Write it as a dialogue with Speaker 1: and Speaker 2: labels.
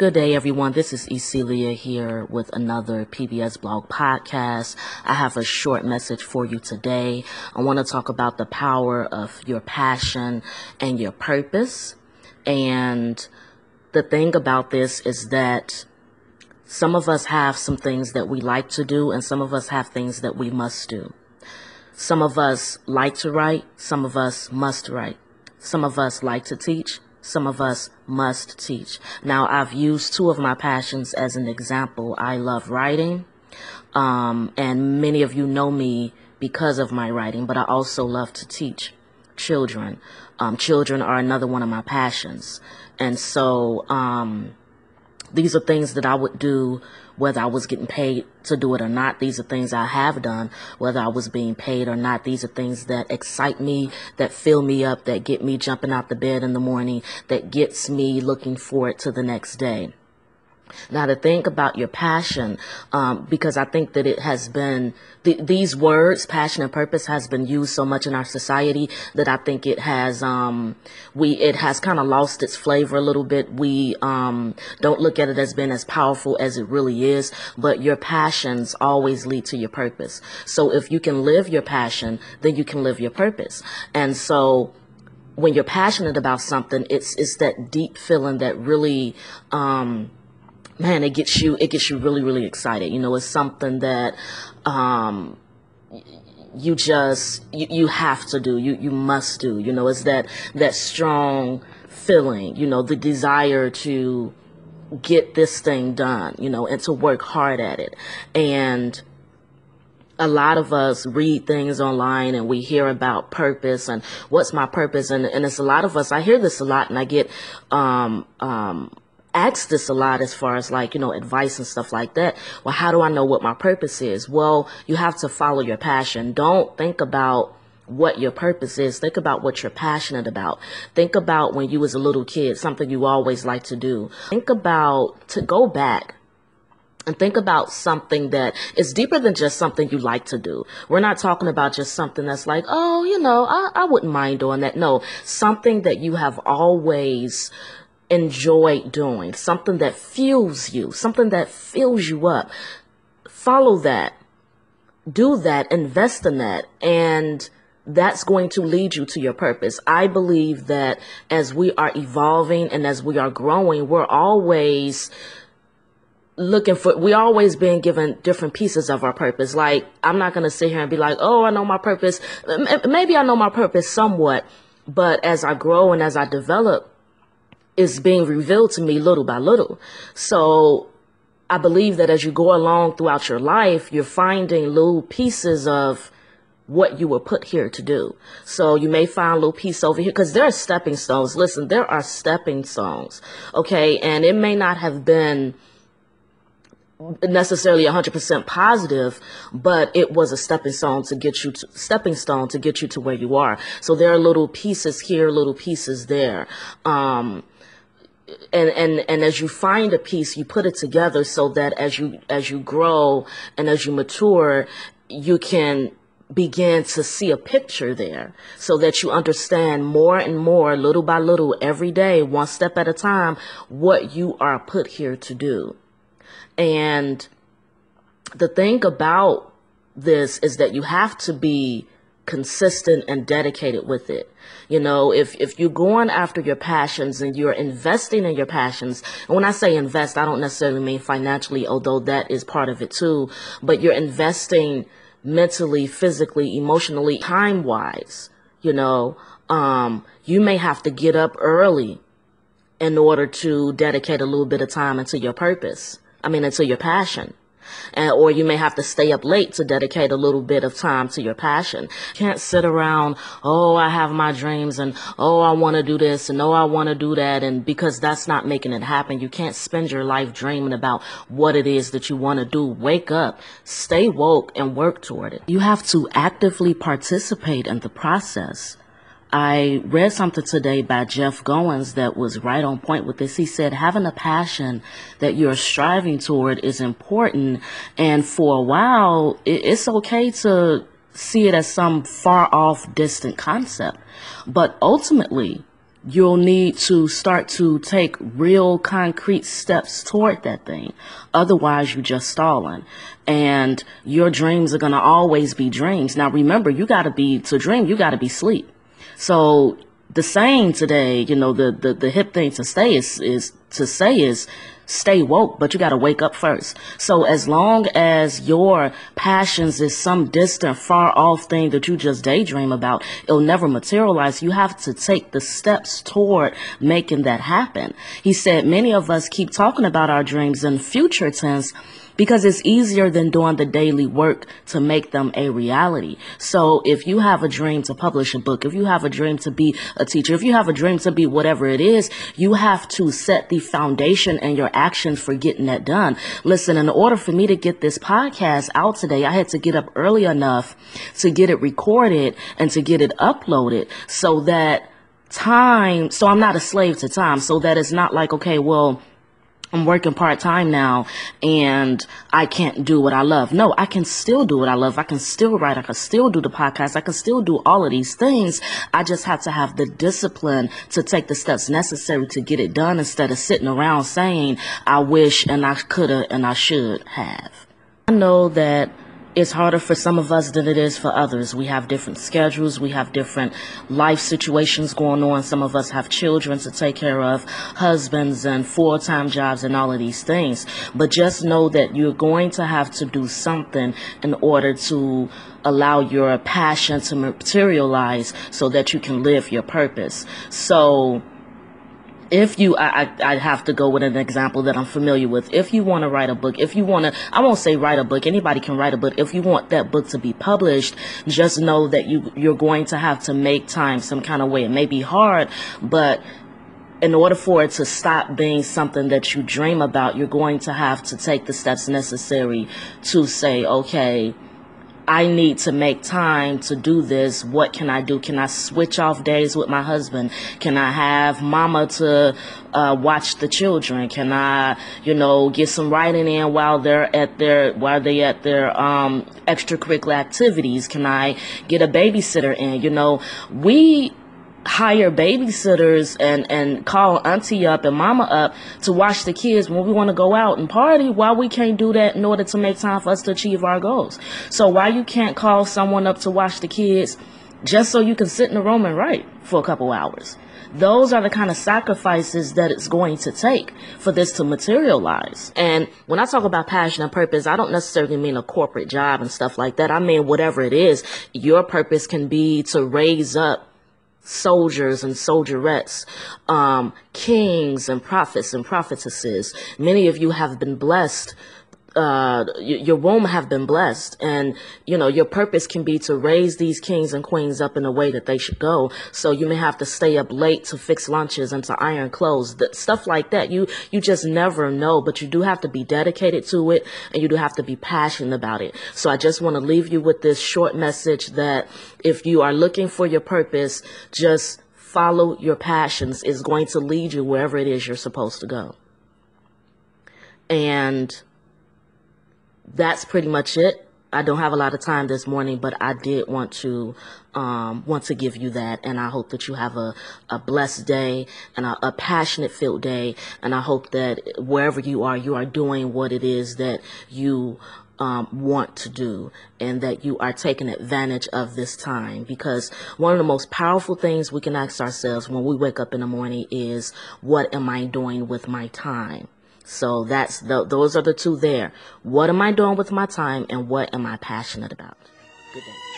Speaker 1: Good day, everyone. This is Ecelia here with another PBS blog podcast. I have a short message for you today. I want to talk about the power of your passion and your purpose. And the thing about this is that some of us have some things that we like to do, and some of us have things that we must do. Some of us like to write, some of us must write. Some of us like to teach, some of us must teach. Now, I've used two of my passions as an example. I love writing, um, and many of you know me because of my writing, but I also love to teach children. Um, children are another one of my passions. And so, um, these are things that I would do whether I was getting paid to do it or not. These are things I have done, whether I was being paid or not. These are things that excite me, that fill me up, that get me jumping out the bed in the morning, that gets me looking forward to the next day. Now to think about your passion, um, because I think that it has been th- these words, passion and purpose, has been used so much in our society that I think it has um, we it has kind of lost its flavor a little bit. We um, don't look at it as being as powerful as it really is. But your passions always lead to your purpose. So if you can live your passion, then you can live your purpose. And so when you're passionate about something, it's it's that deep feeling that really. Um, man, it gets you, it gets you really, really excited. You know, it's something that, um, you just, you, you have to do, you, you must do, you know, it's that, that strong feeling, you know, the desire to get this thing done, you know, and to work hard at it. And, a lot of us read things online and we hear about purpose and what's my purpose and, and it's a lot of us i hear this a lot and i get um, um, ask this a lot as far as like, you know, advice and stuff like that. Well, how do I know what my purpose is? Well, you have to follow your passion. Don't think about what your purpose is. Think about what you're passionate about. Think about when you was a little kid, something you always like to do. Think about to go back and think about something that is deeper than just something you like to do. We're not talking about just something that's like, oh, you know, I, I wouldn't mind doing that. No, something that you have always enjoy doing, something that fuels you, something that fills you up. Follow that. Do that, invest in that, and that's going to lead you to your purpose. I believe that as we are evolving and as we are growing, we're always looking for we always being given different pieces of our purpose like i'm not going to sit here and be like oh i know my purpose maybe i know my purpose somewhat but as i grow and as i develop is being revealed to me little by little. So I believe that as you go along throughout your life, you're finding little pieces of what you were put here to do. So you may find a little piece over here because there are stepping stones. Listen, there are stepping stones. Okay. And it may not have been necessarily 100% positive, but it was a stepping stone to get you to, stepping stone to get you to where you are. So there are little pieces here, little pieces there. Um, and and and as you find a piece you put it together so that as you as you grow and as you mature you can begin to see a picture there so that you understand more and more little by little every day one step at a time what you are put here to do. And the thing about this is that you have to be consistent and dedicated with it. You know, if, if you're going after your passions and you're investing in your passions, and when I say invest, I don't necessarily mean financially, although that is part of it too, but you're investing mentally, physically, emotionally, time wise, you know, um, you may have to get up early in order to dedicate a little bit of time into your purpose. I mean, into your passion and, or you may have to stay up late to dedicate a little bit of time to your passion. You can't sit around, oh, I have my dreams and oh, I want to do this and oh, I want to do that. And because that's not making it happen, you can't spend your life dreaming about what it is that you want to do. Wake up, stay woke and work toward it. You have to actively participate in the process. I read something today by Jeff Goins that was right on point with this. He said having a passion that you're striving toward is important. And for a while, it's okay to see it as some far off distant concept. But ultimately, you'll need to start to take real concrete steps toward that thing. Otherwise, you're just stalling. And your dreams are going to always be dreams. Now, remember, you got to be, to dream, you got to be sleep. So the saying today, you know, the, the, the hip thing to say is, is to say is stay woke, but you got to wake up first. So as long as your passions is some distant, far off thing that you just daydream about, it'll never materialize. You have to take the steps toward making that happen. He said many of us keep talking about our dreams in future tense because it's easier than doing the daily work to make them a reality. So if you have a dream to publish a book, if you have a dream to be a teacher, if you have a dream to be whatever it is, you have to set the foundation and your actions for getting that done. Listen, in order for me to get this podcast out today, I had to get up early enough to get it recorded and to get it uploaded so that time, so I'm not a slave to time, so that it's not like, okay, well, I'm working part time now and I can't do what I love. No, I can still do what I love. I can still write. I can still do the podcast. I can still do all of these things. I just have to have the discipline to take the steps necessary to get it done instead of sitting around saying, I wish and I coulda and I should have. I know that it's harder for some of us than it is for others. We have different schedules. We have different life situations going on. Some of us have children to take care of, husbands and full-time jobs and all of these things. But just know that you're going to have to do something in order to allow your passion to materialize so that you can live your purpose. So, if you I, I, I have to go with an example that I'm familiar with. If you want to write a book, if you want to I won't say write a book, anybody can write a book. If you want that book to be published, just know that you you're going to have to make time some kind of way. It may be hard, but in order for it to stop being something that you dream about, you're going to have to take the steps necessary to say, okay, I need to make time to do this. What can I do? Can I switch off days with my husband? Can I have mama to uh, watch the children? Can I, you know, get some writing in while they're at their while they at their um, extracurricular activities? Can I get a babysitter in? You know, we hire babysitters and, and call auntie up and mama up to watch the kids when we want to go out and party, why we can't do that in order to make time for us to achieve our goals. So why you can't call someone up to watch the kids just so you can sit in the room and write for a couple hours? Those are the kind of sacrifices that it's going to take for this to materialize. And when I talk about passion and purpose, I don't necessarily mean a corporate job and stuff like that. I mean, whatever it is, your purpose can be to raise up soldiers and soldierettes, um, kings and prophets and prophetesses. Many of you have been blessed uh, your womb have been blessed. And you know your purpose can be to raise these kings and queens up in a way that they should go. So you may have to stay up late to fix lunches and to iron clothes. The, stuff like that. You you just never know but you do have to be dedicated to it and you do have to be passionate about it. So i just want to leave you with this short message that if you are looking for your purpose just follow your passions. Is going to lead you wherever it is you're supposed to go. And that's pretty much it. I don't have a lot of time this morning, but I did want to um, want to give you that, and I hope that you have a, a blessed day and a, a passionate filled day, and I hope that wherever you are, you are doing what it is that you um, want to do, and that you are taking advantage of this time. Because one of the most powerful things we can ask ourselves when we wake up in the morning is, "What am I doing with my time?" So that's the, those are the two there. What am I doing with my time and what am I passionate about? Good day.